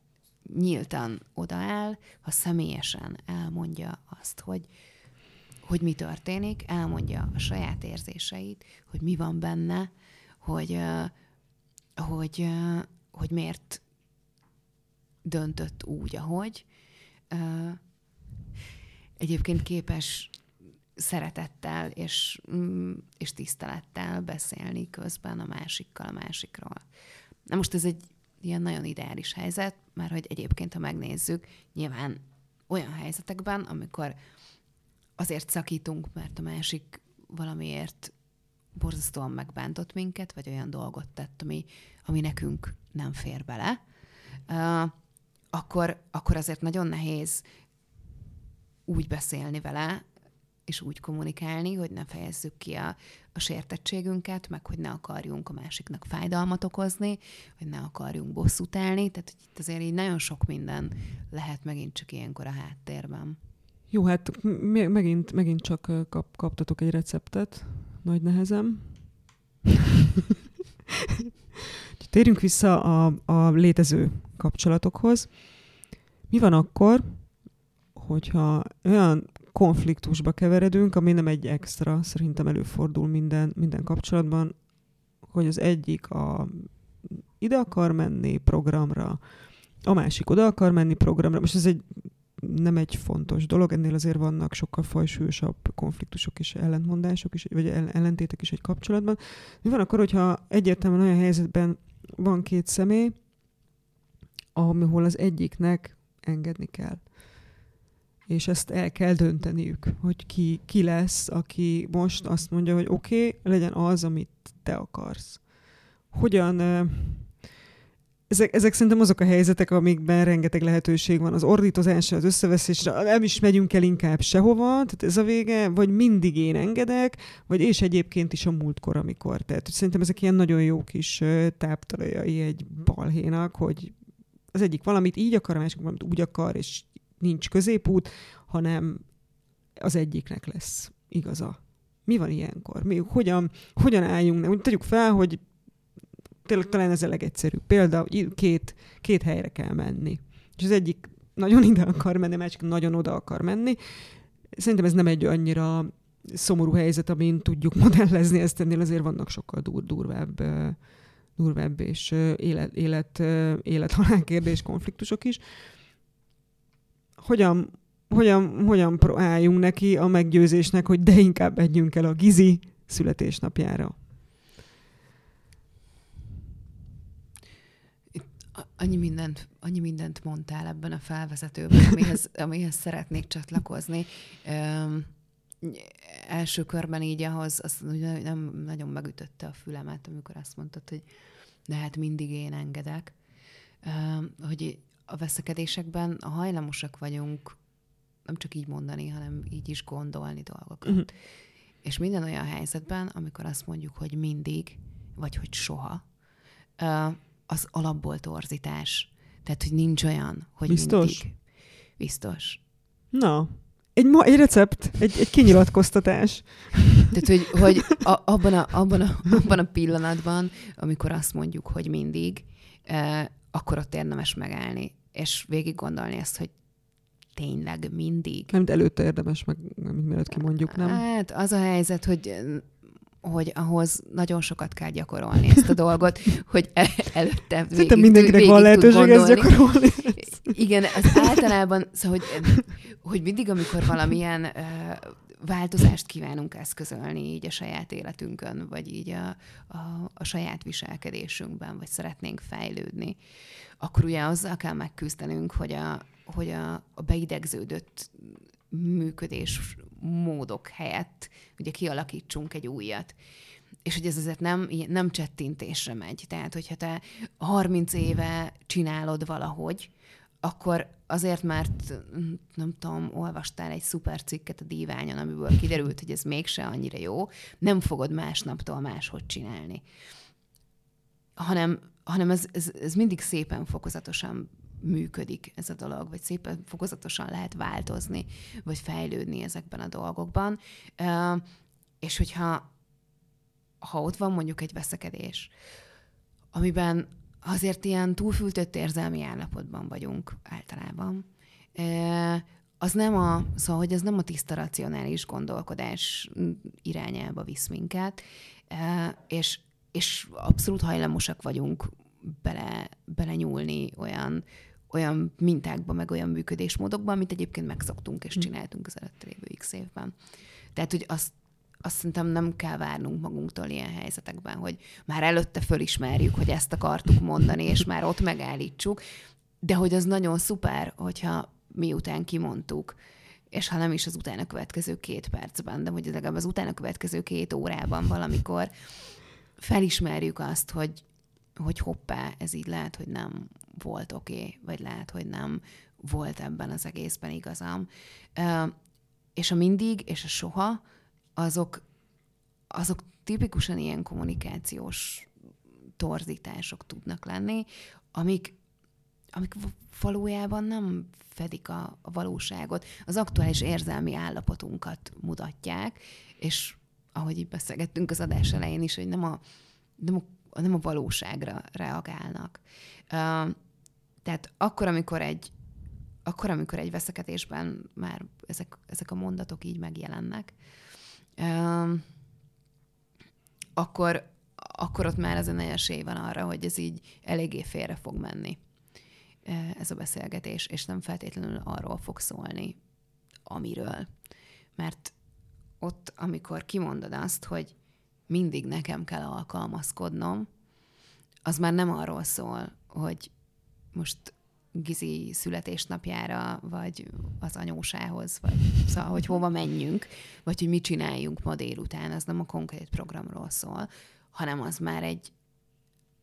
nyíltan odaáll, ha személyesen elmondja azt, hogy, hogy mi történik, elmondja a saját érzéseit, hogy mi van benne, hogy, hogy, hogy miért döntött úgy, ahogy. Egyébként képes szeretettel és, mm, és tisztelettel beszélni közben a másikkal, a másikról. Na most ez egy ilyen nagyon ideális helyzet, mert hogy egyébként, ha megnézzük, nyilván olyan helyzetekben, amikor azért szakítunk, mert a másik valamiért borzasztóan megbántott minket, vagy olyan dolgot tett, ami, ami nekünk nem fér bele, uh, akkor, akkor azért nagyon nehéz úgy beszélni vele, és úgy kommunikálni, hogy ne fejezzük ki a, a sértettségünket, meg hogy ne akarjunk a másiknak fájdalmat okozni, hogy ne akarjunk bosszút állni. Tehát hogy itt azért így nagyon sok minden lehet megint csak ilyenkor a háttérben. Jó, hát megint, megint csak kap, kaptatok egy receptet, nagy nehezem. Térjünk vissza a, a létező kapcsolatokhoz. Mi van akkor, hogyha olyan konfliktusba keveredünk, ami nem egy extra, szerintem előfordul minden, minden kapcsolatban, hogy az egyik a ide akar menni programra, a másik oda akar menni programra. Most ez egy nem egy fontos dolog, ennél azért vannak sokkal fajsúlyosabb konfliktusok és ellentmondások is, vagy ellentétek is egy kapcsolatban. Mi van akkor, hogyha egyértelműen olyan helyzetben van két személy, ahol az egyiknek engedni kell. És ezt el kell dönteniük, hogy ki, ki lesz, aki most azt mondja, hogy oké, okay, legyen az, amit te akarsz. Hogyan ezek, ezek szerintem azok a helyzetek, amikben rengeteg lehetőség van. Az ordítozásra, az összeveszésre, nem is megyünk el inkább sehova, tehát ez a vége, vagy mindig én engedek, vagy és egyébként is a múltkor, amikor. Tehát szerintem ezek ilyen nagyon jó kis táptalajai egy balhénak, hogy az egyik valamit így akar, a másik valamit úgy akar, és nincs középút, hanem az egyiknek lesz igaza. Mi van ilyenkor? Mi, hogyan, hogyan álljunk? Úgy tegyük fel, hogy tényleg talán ez a legegyszerűbb példa, két, két helyre kell menni. És az egyik nagyon ide akar menni, a másik nagyon oda akar menni. Szerintem ez nem egy annyira szomorú helyzet, amin tudjuk modellezni, ezt ennél azért vannak sokkal dur durvább, durvább és élet, élet, élet kérdés konfliktusok is. Hogyan, hogyan, hogyan álljunk neki a meggyőzésnek, hogy de inkább együnk el a Gizi születésnapjára? annyi mindent, annyi mindent mondtál ebben a felvezetőben, amihez, amihez szeretnék csatlakozni. Üm, első körben így ahhoz az nem nagyon megütötte a fülemet, amikor azt mondtad, hogy de hát mindig én engedek. Üm, hogy a veszekedésekben a hajlamosak vagyunk nem csak így mondani, hanem így is gondolni dolgokat. Uh-huh. És minden olyan helyzetben, amikor azt mondjuk, hogy mindig, vagy hogy soha, az alapból torzítás. Tehát, hogy nincs olyan, hogy Biztos? mindig. Biztos. Na, egy, ma, egy recept, egy, egy kinyilatkoztatás. Tehát, hogy, hogy a, abban, a, abban, a, abban a pillanatban, amikor azt mondjuk, hogy mindig, akkor ott érdemes megállni, és végig gondolni ezt, hogy tényleg mindig. Nem, előtte érdemes meg, mielőtt kimondjuk, nem? Hát az a helyzet, hogy hogy ahhoz nagyon sokat kell gyakorolni ezt a dolgot, hogy el, előtte végig, Szerintem mindenkinek végig van lehetőség ezt gyakorolni. Igen, az általában, szóval, hogy, hogy mindig, amikor valamilyen változást kívánunk eszközölni így a saját életünkön, vagy így a, a, a saját viselkedésünkben, vagy szeretnénk fejlődni, akkor ugye azzal kell megküzdenünk, hogy a, hogy a, a beidegződött működés módok helyett ugye kialakítsunk egy újat. És hogy ez azért nem, nem csettintésre megy. Tehát, hogyha te 30 éve csinálod valahogy, akkor azért, mert nem tudom, olvastál egy szuper cikket a díványon, amiből kiderült, hogy ez mégse annyira jó, nem fogod másnaptól máshogy csinálni. Hanem, hanem ez, ez, ez mindig szépen fokozatosan működik ez a dolog, vagy szépen fokozatosan lehet változni, vagy fejlődni ezekben a dolgokban. És hogyha ha ott van mondjuk egy veszekedés, amiben azért ilyen túlfültött érzelmi állapotban vagyunk általában, az nem a, szóval, hogy ez nem a tiszta racionális gondolkodás irányába visz minket, és, és abszolút hajlamosak vagyunk bele, bele nyúlni olyan olyan mintákba, meg olyan működésmódokban, amit egyébként megszoktunk és hm. csináltunk az előtte lévő x évben. Tehát, hogy azt, azt szerintem nem kell várnunk magunktól ilyen helyzetekben, hogy már előtte fölismerjük, hogy ezt akartuk mondani, és már ott megállítsuk, de hogy az nagyon szuper, hogyha miután kimondtuk, és ha nem is az utána következő két percben, de hogy legalább az utána következő két órában valamikor felismerjük azt, hogy, hogy hoppá, ez így lehet, hogy nem volt oké, okay, vagy lehet, hogy nem volt ebben az egészben igazam. És a mindig és a soha, azok, azok tipikusan ilyen kommunikációs torzítások tudnak lenni, amik, amik valójában nem fedik a, a valóságot, az aktuális érzelmi állapotunkat mutatják, és ahogy így beszélgettünk az adás elején is, hogy nem a, nem a nem a valóságra reagálnak. Tehát akkor, amikor egy, akkor, amikor egy veszekedésben már ezek, ezek a mondatok így megjelennek, akkor, akkor ott már az a nagy esély van arra, hogy ez így eléggé félre fog menni. ez a beszélgetés, és nem feltétlenül arról fog szólni, amiről. Mert ott, amikor kimondod azt, hogy mindig nekem kell alkalmazkodnom, az már nem arról szól, hogy most Gizi születésnapjára, vagy az anyósához, vagy szóval, hogy hova menjünk, vagy hogy mit csináljunk ma délután, az nem a konkrét programról szól, hanem az már egy,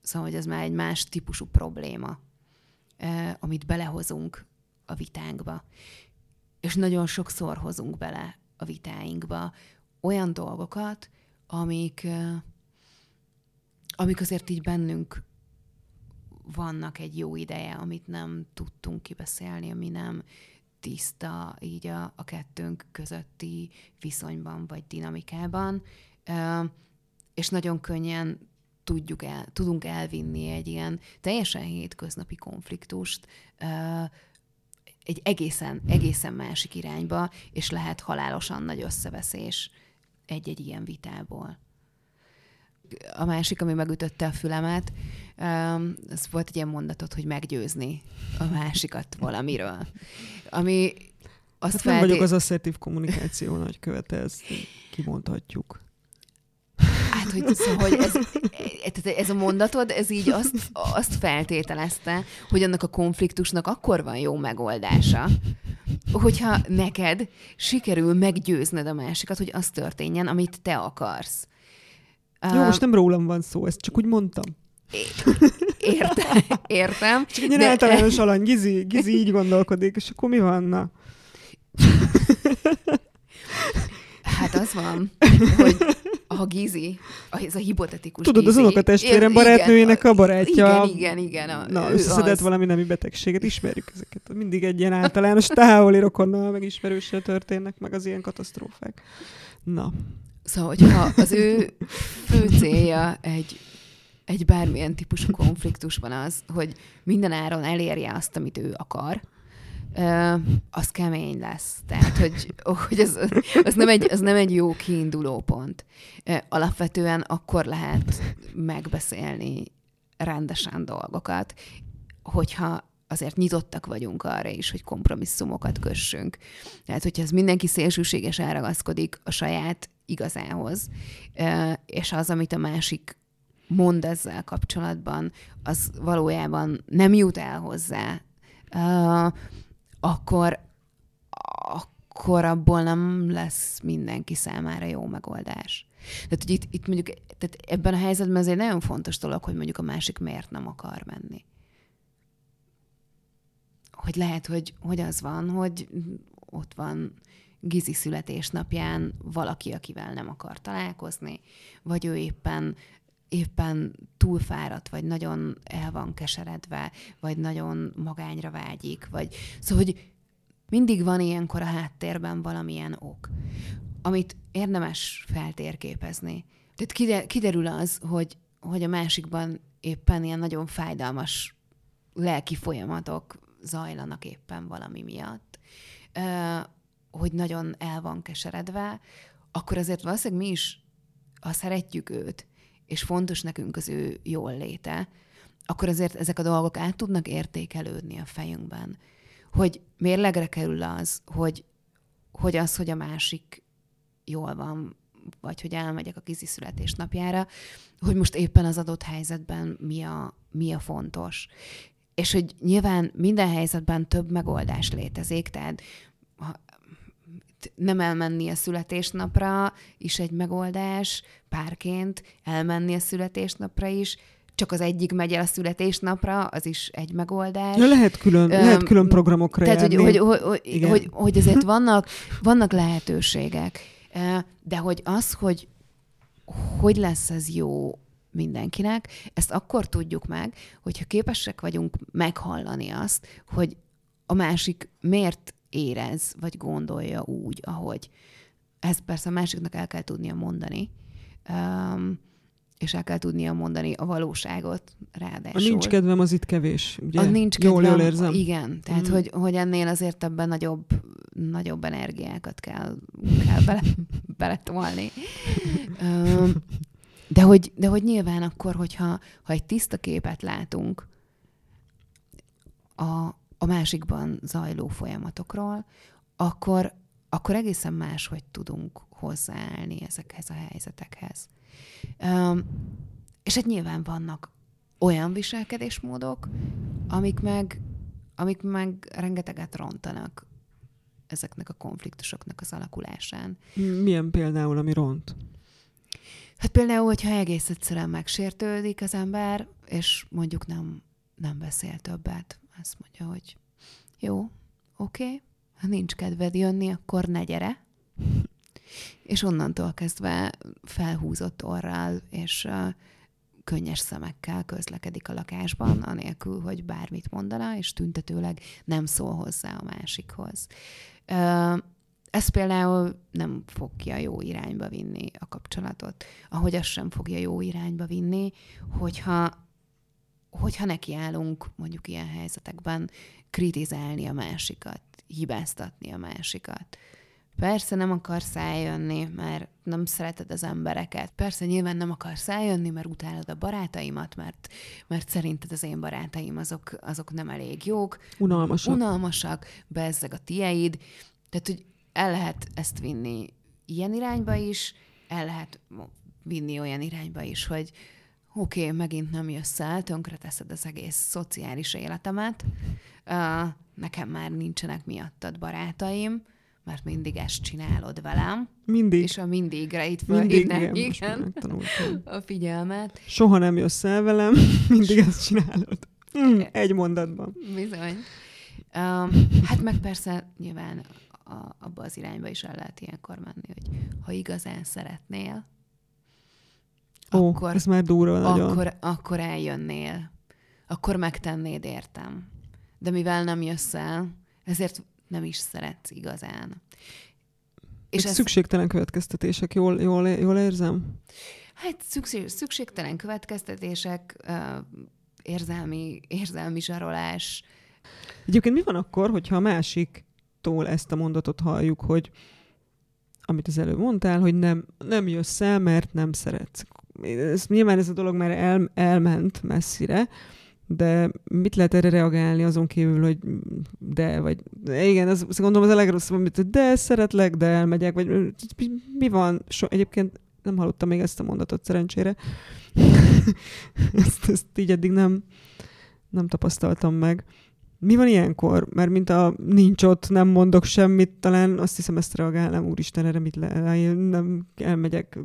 szóval, hogy az már egy más típusú probléma, amit belehozunk a vitánkba. És nagyon sokszor hozunk bele a vitáinkba olyan dolgokat, amik, amik azért így bennünk vannak egy jó ideje, amit nem tudtunk kibeszélni, ami nem tiszta így a, a kettőnk közötti viszonyban vagy dinamikában, és nagyon könnyen tudjuk el, tudunk elvinni egy ilyen teljesen hétköznapi konfliktust egy egészen, egészen másik irányba, és lehet halálosan nagy összeveszés egy-egy ilyen vitából. A másik, ami megütötte a fülemet, ez volt egy ilyen mondatot, hogy meggyőzni a másikat valamiről. Ami azt hát nem vagyok az asszertív kommunikáció nagykövete, ezt kimondhatjuk. Hát, hogy, szóval, hogy ez, ez a mondatod, ez így azt, azt feltételezte, hogy annak a konfliktusnak akkor van jó megoldása, hogyha neked sikerül meggyőzned a másikat, hogy az történjen, amit te akarsz. Jó, most nem rólam van szó, ezt csak úgy mondtam. Értem, értem. Csak egy de... általános alany, Gizi, Gizi így gondolkodik, és akkor mi van, na? Hát az van, hogy a Gizi, ez a hipotetikus Tudod, Gizi, az unokatestvérem barátnőjének a barátja. Igen, igen, igen. A, na, összeszedett az... valami nemi betegséget, ismerjük ezeket. Mindig egy ilyen általános távoli rokonnal, meg ismerőssel történnek meg az ilyen katasztrófák. Na. Szóval, hogyha az ő fő célja egy egy bármilyen típusú konfliktusban az, hogy minden áron elérje azt, amit ő akar, az kemény lesz. Tehát, hogy, hogy az, az, nem egy, az nem egy jó kiinduló pont. Alapvetően akkor lehet megbeszélni rendesen dolgokat, hogyha azért nyitottak vagyunk arra is, hogy kompromisszumokat kössünk. Tehát, hogyha ez mindenki szélsőséges elragaszkodik a saját igazához, és az, amit a másik mond ezzel kapcsolatban, az valójában nem jut el hozzá, akkor, akkor abból nem lesz mindenki számára jó megoldás. Tehát, hogy itt, itt mondjuk tehát ebben a helyzetben ez egy nagyon fontos dolog, hogy mondjuk a másik miért nem akar menni. Hogy lehet, hogy, hogy az van, hogy ott van Gizi születésnapján valaki, akivel nem akar találkozni, vagy ő éppen éppen túlfáradt, vagy nagyon el van keseredve, vagy nagyon magányra vágyik, vagy szóval, hogy mindig van ilyenkor a háttérben valamilyen ok, amit érdemes feltérképezni. Tehát kiderül az, hogy, hogy a másikban éppen ilyen nagyon fájdalmas lelki folyamatok zajlanak éppen valami miatt, hogy nagyon el van keseredve, akkor azért valószínűleg mi is, ha szeretjük őt, és fontos nekünk az ő jól léte, akkor azért ezek a dolgok át tudnak értékelődni a fejünkben. Hogy mérlegre kerül az, hogy, hogy az, hogy a másik jól van, vagy hogy elmegyek a kizi születésnapjára, hogy most éppen az adott helyzetben mi a, mi a fontos. És hogy nyilván minden helyzetben több megoldás létezik, tehát ha nem elmenni a születésnapra is egy megoldás, párként elmenni a születésnapra is, csak az egyik megy el a születésnapra, az is egy megoldás. Ja, lehet külön, um, lehet külön programokra Tehát, hogy, hogy, hogy, hogy, hogy, hogy azért vannak, vannak lehetőségek, de hogy az, hogy hogy lesz ez jó mindenkinek, ezt akkor tudjuk meg, hogyha képesek vagyunk meghallani azt, hogy a másik miért érez, vagy gondolja úgy, ahogy. Ezt persze a másiknak el kell tudnia mondani, um, és el kell tudnia mondani a valóságot ráadásul. A nincs kedvem, az itt kevés, ugye? A nincs kedvem, jól, jól érzem. Igen, tehát mm. hogy, hogy ennél azért ebben nagyobb, nagyobb energiákat kell, kell bele, beletolni. um, de hogy, de hogy nyilván akkor, hogyha ha egy tiszta képet látunk, a, a másikban zajló folyamatokról, akkor, akkor egészen máshogy tudunk hozzáállni ezekhez a helyzetekhez. Um, és hát nyilván vannak olyan viselkedésmódok, amik meg, amik meg rengeteget rontanak ezeknek a konfliktusoknak az alakulásán. Milyen például, ami ront? Hát például, hogyha egész egyszerűen megsértődik az ember, és mondjuk nem, nem beszél többet, azt mondja, hogy jó, oké, okay, ha nincs kedved jönni, akkor ne gyere. És onnantól kezdve felhúzott orral, és uh, könnyes szemekkel közlekedik a lakásban, anélkül, hogy bármit mondana, és tüntetőleg nem szól hozzá a másikhoz. Ez például nem fogja jó irányba vinni a kapcsolatot, ahogy az sem fogja jó irányba vinni, hogyha hogyha nekiállunk mondjuk ilyen helyzetekben kritizálni a másikat, hibáztatni a másikat. Persze nem akarsz eljönni, mert nem szereted az embereket. Persze nyilván nem akarsz eljönni, mert utálod a barátaimat, mert, mert szerinted az én barátaim azok, azok nem elég jók. Unalmasak. Unalmasak, bezzeg a tieid. Tehát, hogy el lehet ezt vinni ilyen irányba is, el lehet vinni olyan irányba is, hogy oké, okay, megint nem jössz el, tönkreteszed az egész szociális életemet, uh, nekem már nincsenek miattad barátaim, mert mindig ezt csinálod velem. Mindig. És a mindigre itt fölhívnám, igen, igen a figyelmet. Soha nem jössz el velem, mindig ezt csinálod. Mm, egy mondatban. Bizony. Um, hát meg persze nyilván a, abba az irányba is el lehet ilyenkor menni, hogy ha igazán szeretnél, Ó, akkor, ez már durva nagyon. Akkor, akkor eljönnél. Akkor megtennéd, értem. De mivel nem jössz el, ezért nem is szeretsz igazán. És ez... Szükségtelen következtetések, jól, jól, jól érzem? Hát szükség, szükségtelen következtetések, érzelmi, érzelmi zsarolás. Egyébként mi van akkor, hogyha a másiktól ezt a mondatot halljuk, hogy amit az előbb mondtál, hogy nem, nem jössz el, mert nem szeretsz. Ez, nyilván ez a dolog már el, elment messzire, de mit lehet erre reagálni azon kívül, hogy de, vagy igen, az, azt gondolom az a legrosszabb, amit de szeretlek, de elmegyek, vagy mi van? So, egyébként nem hallottam még ezt a mondatot szerencsére. ezt, ezt így eddig nem, nem tapasztaltam meg. Mi van ilyenkor? Mert mint a nincs ott, nem mondok semmit, talán azt hiszem ezt reagálnám, úristen, erre mit le, nem elmegyek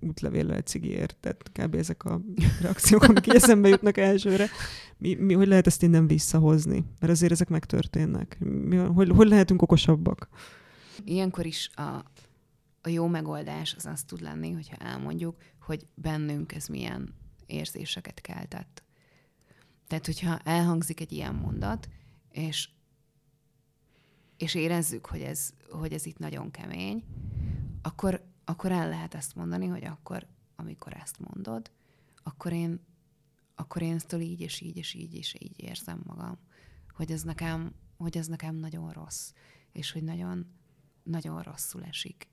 útlevéllel, cigiért, tehát kb. ezek a reakciók, amik eszembe jutnak elsőre. Mi, mi, hogy lehet ezt innen visszahozni? Mert azért ezek megtörténnek. Mi, hogy, hogy lehetünk okosabbak? Ilyenkor is a, a jó megoldás az azt tud lenni, hogyha elmondjuk, hogy bennünk ez milyen érzéseket keltett. Tehát, hogyha elhangzik egy ilyen mondat, és, és érezzük, hogy ez, hogy ez itt nagyon kemény, akkor akkor el lehet ezt mondani, hogy akkor, amikor ezt mondod, akkor én, akkor én ezt így és így és így és így érzem magam, hogy ez nekem, hogy ez nekem nagyon rossz, és hogy nagyon, nagyon rosszul esik.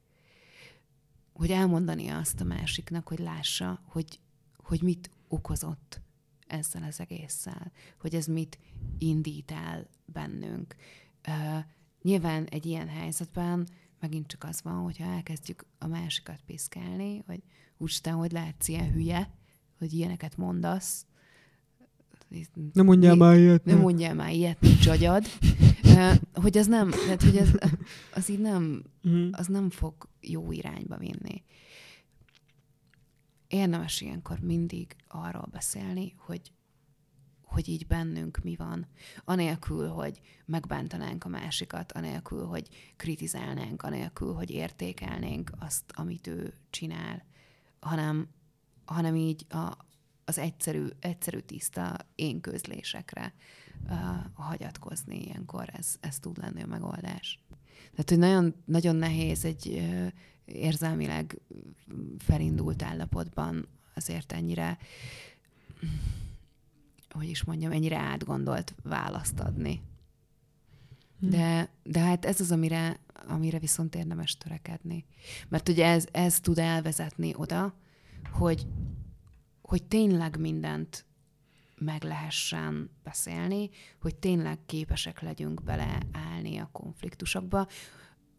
Hogy elmondani azt a másiknak, hogy lássa, hogy, hogy mit okozott ezzel az egésszel, hogy ez mit indít el bennünk. Uh, nyilván egy ilyen helyzetben megint csak az van, hogyha elkezdjük a másikat piszkálni, hogy te, hogy lehetsz ilyen hülye, hogy ilyeneket mondasz. Nem mondjál már ilyet. Nem mondjál már ilyet, nincs agyad. hogy az nem, tehát, hogy az, az így nem, mhm. az nem fog jó irányba vinni. Érdemes ilyenkor mindig arról beszélni, hogy hogy így bennünk mi van, anélkül, hogy megbántanánk a másikat, anélkül, hogy kritizálnánk, anélkül, hogy értékelnénk azt, amit ő csinál, hanem, hanem így a, az egyszerű, egyszerű tiszta én közlésekre uh, hagyatkozni ilyenkor, ez, ez tud lenni a megoldás. Tehát, hogy nagyon, nagyon nehéz egy uh, érzelmileg felindult állapotban azért ennyire hogy is mondjam, ennyire átgondolt választ adni. Hm. De, de hát ez az, amire, amire viszont érdemes törekedni. Mert ugye ez, ez tud elvezetni oda, hogy, hogy tényleg mindent meg lehessen beszélni, hogy tényleg képesek legyünk beleállni a konfliktusokba,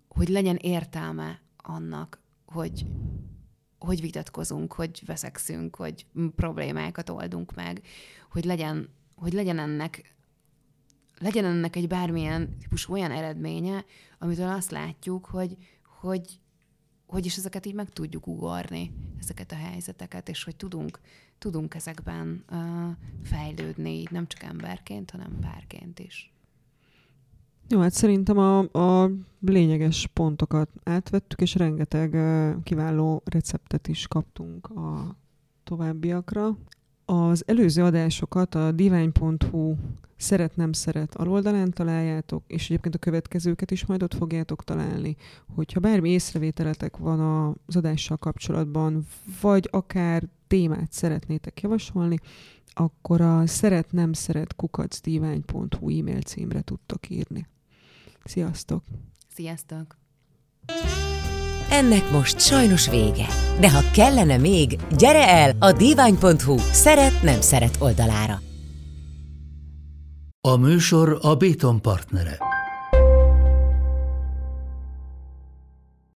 hogy legyen értelme annak, hogy hogy vitatkozunk, hogy veszekszünk, hogy problémákat oldunk meg, hogy legyen, hogy legyen ennek legyen ennek egy bármilyen típusú olyan eredménye, amitől azt látjuk, hogy, hogy, hogy is ezeket így meg tudjuk ugorni, ezeket a helyzeteket, és hogy tudunk, tudunk ezekben uh, fejlődni, nem csak emberként, hanem párként is. Jó, hát szerintem a, a lényeges pontokat átvettük, és rengeteg kiváló receptet is kaptunk a továbbiakra. Az előző adásokat a divány.hu szeret-nem szeret aloldalán találjátok, és egyébként a következőket is majd ott fogjátok találni. Hogyha bármi észrevételetek van az adással kapcsolatban, vagy akár témát szeretnétek javasolni, akkor a szeret-nem szeret kukacdivány.hu e-mail címre tudtok írni. Sziasztok! Sziasztok! Ennek most sajnos vége. De ha kellene még, gyere el a divány.hu szeret-nem szeret oldalára. A műsor a Béton partnere.